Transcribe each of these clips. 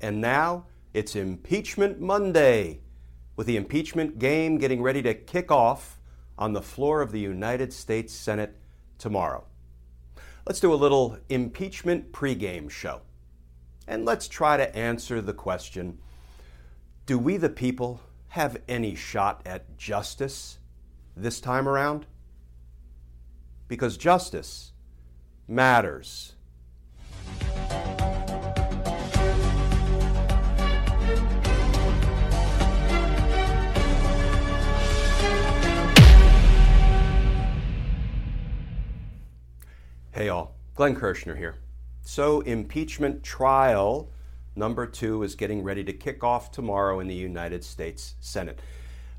and now it's Impeachment Monday, with the impeachment game getting ready to kick off on the floor of the United States Senate tomorrow. Let's do a little impeachment pregame show. And let's try to answer the question Do we, the people, have any shot at justice this time around? Because justice matters. Hey, all. Glenn Kirschner here. So, impeachment trial number two is getting ready to kick off tomorrow in the United States Senate.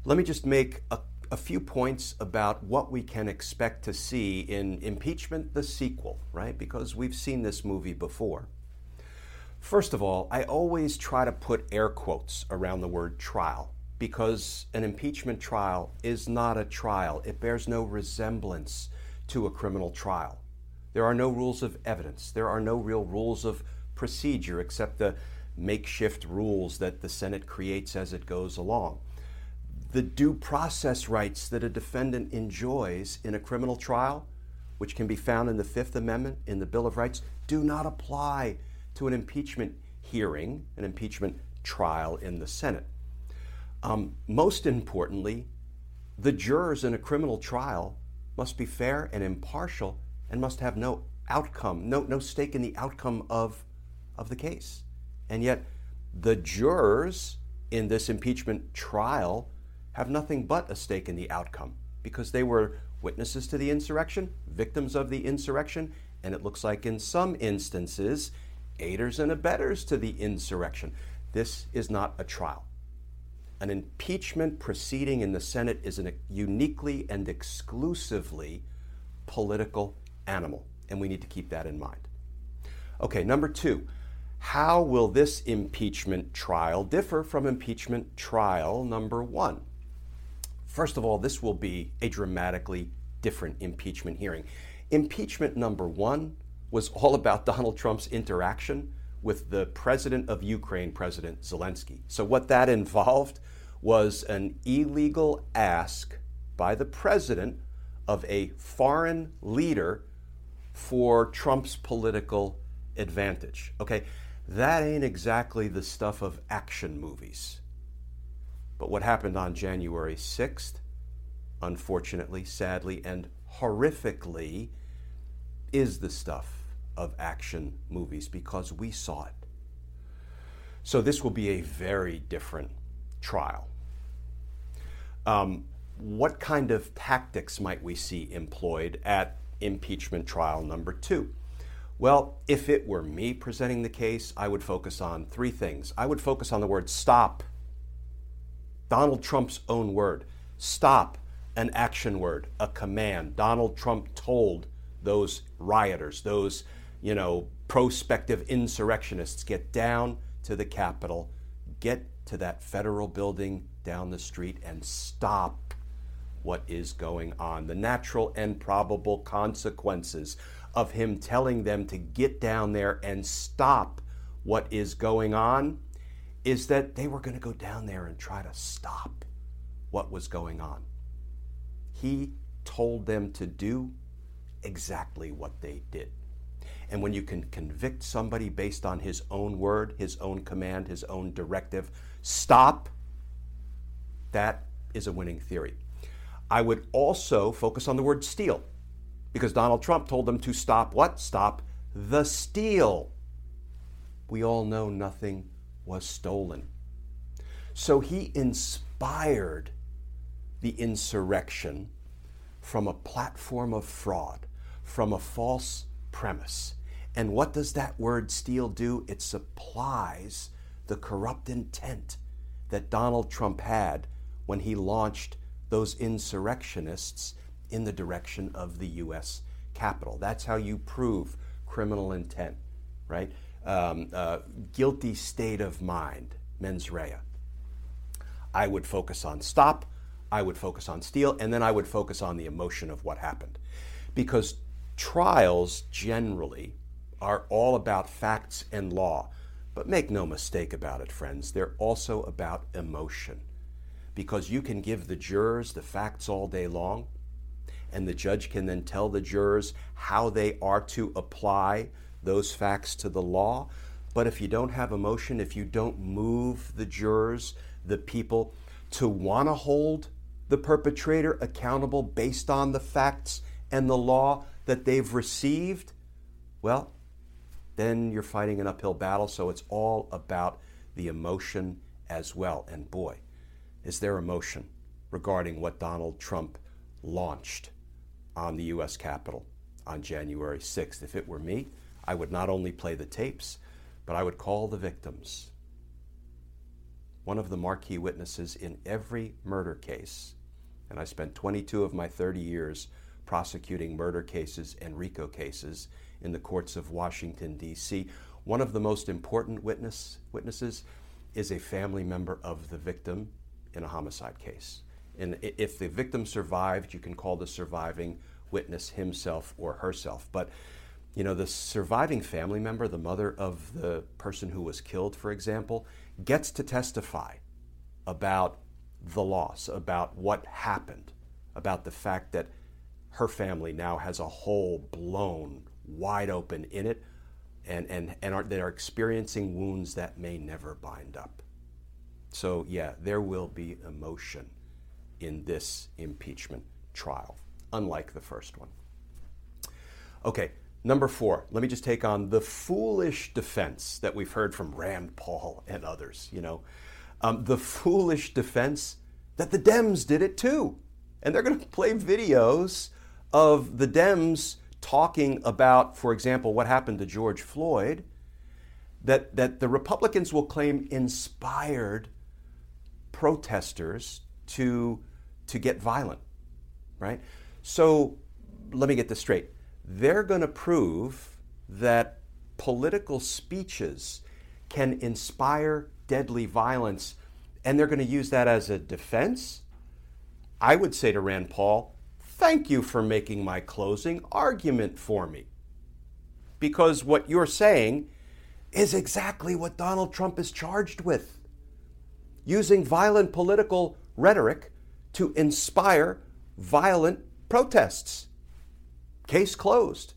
Let me just make a, a few points about what we can expect to see in Impeachment the sequel, right? Because we've seen this movie before. First of all, I always try to put air quotes around the word trial because an impeachment trial is not a trial. It bears no resemblance to a criminal trial. There are no rules of evidence. There are no real rules of procedure except the makeshift rules that the Senate creates as it goes along. The due process rights that a defendant enjoys in a criminal trial, which can be found in the Fifth Amendment in the Bill of Rights, do not apply to an impeachment hearing, an impeachment trial in the Senate. Um, most importantly, the jurors in a criminal trial must be fair and impartial and must have no outcome, no, no stake in the outcome of, of the case. And yet, the jurors in this impeachment trial have nothing but a stake in the outcome because they were witnesses to the insurrection, victims of the insurrection, and it looks like in some instances, aiders and abettors to the insurrection. This is not a trial. An impeachment proceeding in the Senate is a uniquely and exclusively political animal, and we need to keep that in mind. Okay, number two, how will this impeachment trial differ from impeachment trial number one? First of all, this will be a dramatically different impeachment hearing. Impeachment number one was all about Donald Trump's interaction with the president of Ukraine, President Zelensky. So, what that involved was an illegal ask by the president of a foreign leader for Trump's political advantage. Okay, that ain't exactly the stuff of action movies. But what happened on January 6th, unfortunately, sadly, and horrifically, is the stuff of action movies because we saw it. So this will be a very different trial. Um, what kind of tactics might we see employed at impeachment trial number two? Well, if it were me presenting the case, I would focus on three things. I would focus on the word stop, Donald Trump's own word. Stop, an action word, a command. Donald Trump told those rioters, those, you know, prospective insurrectionists, get down to the Capitol, get to that federal building down the street, and stop what is going on, the natural and probable consequences of him telling them to get down there and stop what is going on is that they were going to go down there and try to stop what was going on. He told them to do exactly what they did. And when you can convict somebody based on his own word, his own command, his own directive, stop, that is a winning theory. I would also focus on the word steal because Donald Trump told them to stop what? Stop the steal. We all know nothing was stolen. So he inspired the insurrection from a platform of fraud, from a false premise. And what does that word steal do? It supplies the corrupt intent that Donald Trump had when he launched those insurrectionists in the direction of the U.S. Capitol. That's how you prove criminal intent, right? Um, uh, guilty state of mind, mens rea. I would focus on stop, I would focus on steal, and then I would focus on the emotion of what happened. Because trials generally are all about facts and law. But make no mistake about it, friends, they're also about emotion. Because you can give the jurors the facts all day long, and the judge can then tell the jurors how they are to apply those facts to the law. But if you don't have emotion, if you don't move the jurors, the people, to want to hold the perpetrator accountable based on the facts and the law that they've received, well, then you're fighting an uphill battle. So it's all about the emotion as well. And boy, is there emotion regarding what Donald Trump launched on the U.S. Capitol on January 6th. If it were me, I would not only play the tapes, but I would call the victims. One of the marquee witnesses in every murder case, and I spent 22 of my 30 years prosecuting murder cases and RICO cases in the courts of Washington, D.C. One of the most important witness, witnesses is a family member of the victim in a homicide case. And if the victim survived, you can call the surviving witness himself or herself. But you know, the surviving family member, the mother of the person who was killed, for example, gets to testify about the loss, about what happened, about the fact that her family now has a hole blown wide open in it and, and, and are, they are experiencing wounds that may never bind up. So, yeah, there will be emotion in this impeachment trial, unlike the first one. Okay, number four, let me just take on the foolish defense that we've heard from Rand Paul and others, you know. Um, the foolish defense that the Dems did it too. And they're going to play videos of the Dems talking about, for example, what happened to George Floyd, that, that the Republicans will claim inspired protesters to to get violent, right? So let me get this straight. They're going to prove that political speeches can inspire deadly violence, and they're going to use that as a defense. I would say to Rand Paul, thank you for making my closing argument for me. Because what you're saying is exactly what Donald Trump is charged with using violent political rhetoric to inspire violent protests. Case closed.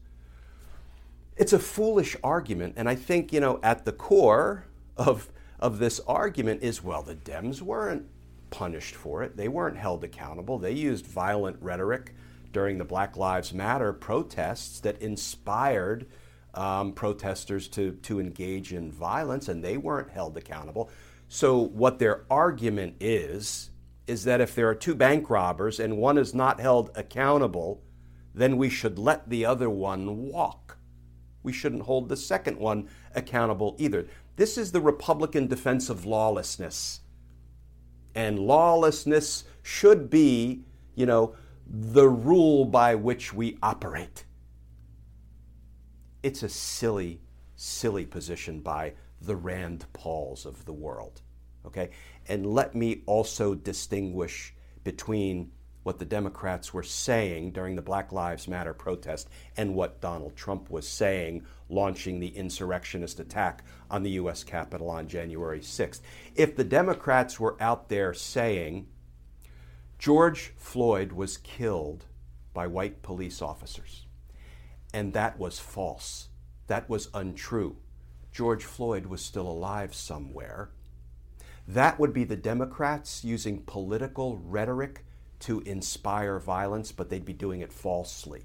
It's a foolish argument, and I think, you know, at the core of, of this argument is well, the Dems weren't punished for it, they weren't held accountable. They used violent rhetoric during the Black Lives Matter protests that inspired um, protesters to, to engage in violence, and they weren't held accountable. So, what their argument is, is that if there are two bank robbers and one is not held accountable, then we should let the other one walk. We shouldn't hold the second one accountable either. This is the Republican defense of lawlessness. And lawlessness should be, you know, the rule by which we operate. It's a silly, silly position by the Rand Pauls of the world. Okay? And let me also distinguish between what the Democrats were saying during the Black Lives Matter protest and what Donald Trump was saying launching the insurrectionist attack on the U.S. Capitol on January 6th. If the Democrats were out there saying George Floyd was killed by white police officers, and that was false, that was untrue, George Floyd was still alive somewhere that would be the Democrats using political rhetoric to inspire violence, but they'd be doing it falsely.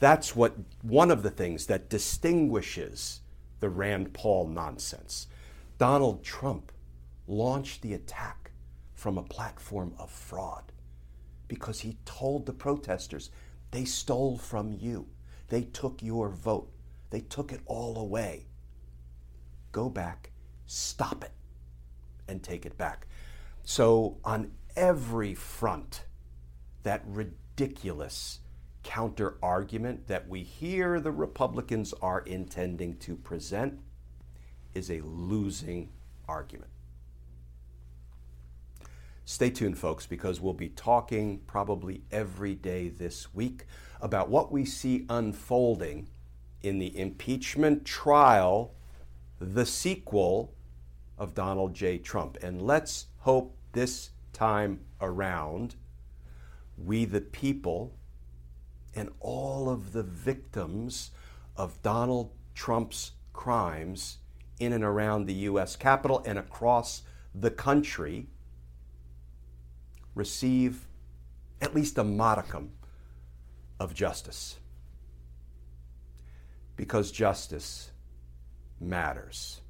That's what one of the things that distinguishes the Rand Paul nonsense. Donald Trump launched the attack from a platform of fraud because he told the protesters they stole from you. They took your vote. They took it all away. Go back stop it and take it back. So, on every front, that ridiculous counter argument that we hear the Republicans are intending to present is a losing argument. Stay tuned, folks, because we'll be talking probably every day this week about what we see unfolding in the impeachment trial, the sequel of Donald J. Trump. And let's hope this time around, we the people and all of the victims of Donald Trump's crimes in and around the U.S. Capitol and across the country receive at least a modicum of justice. Because justice matters.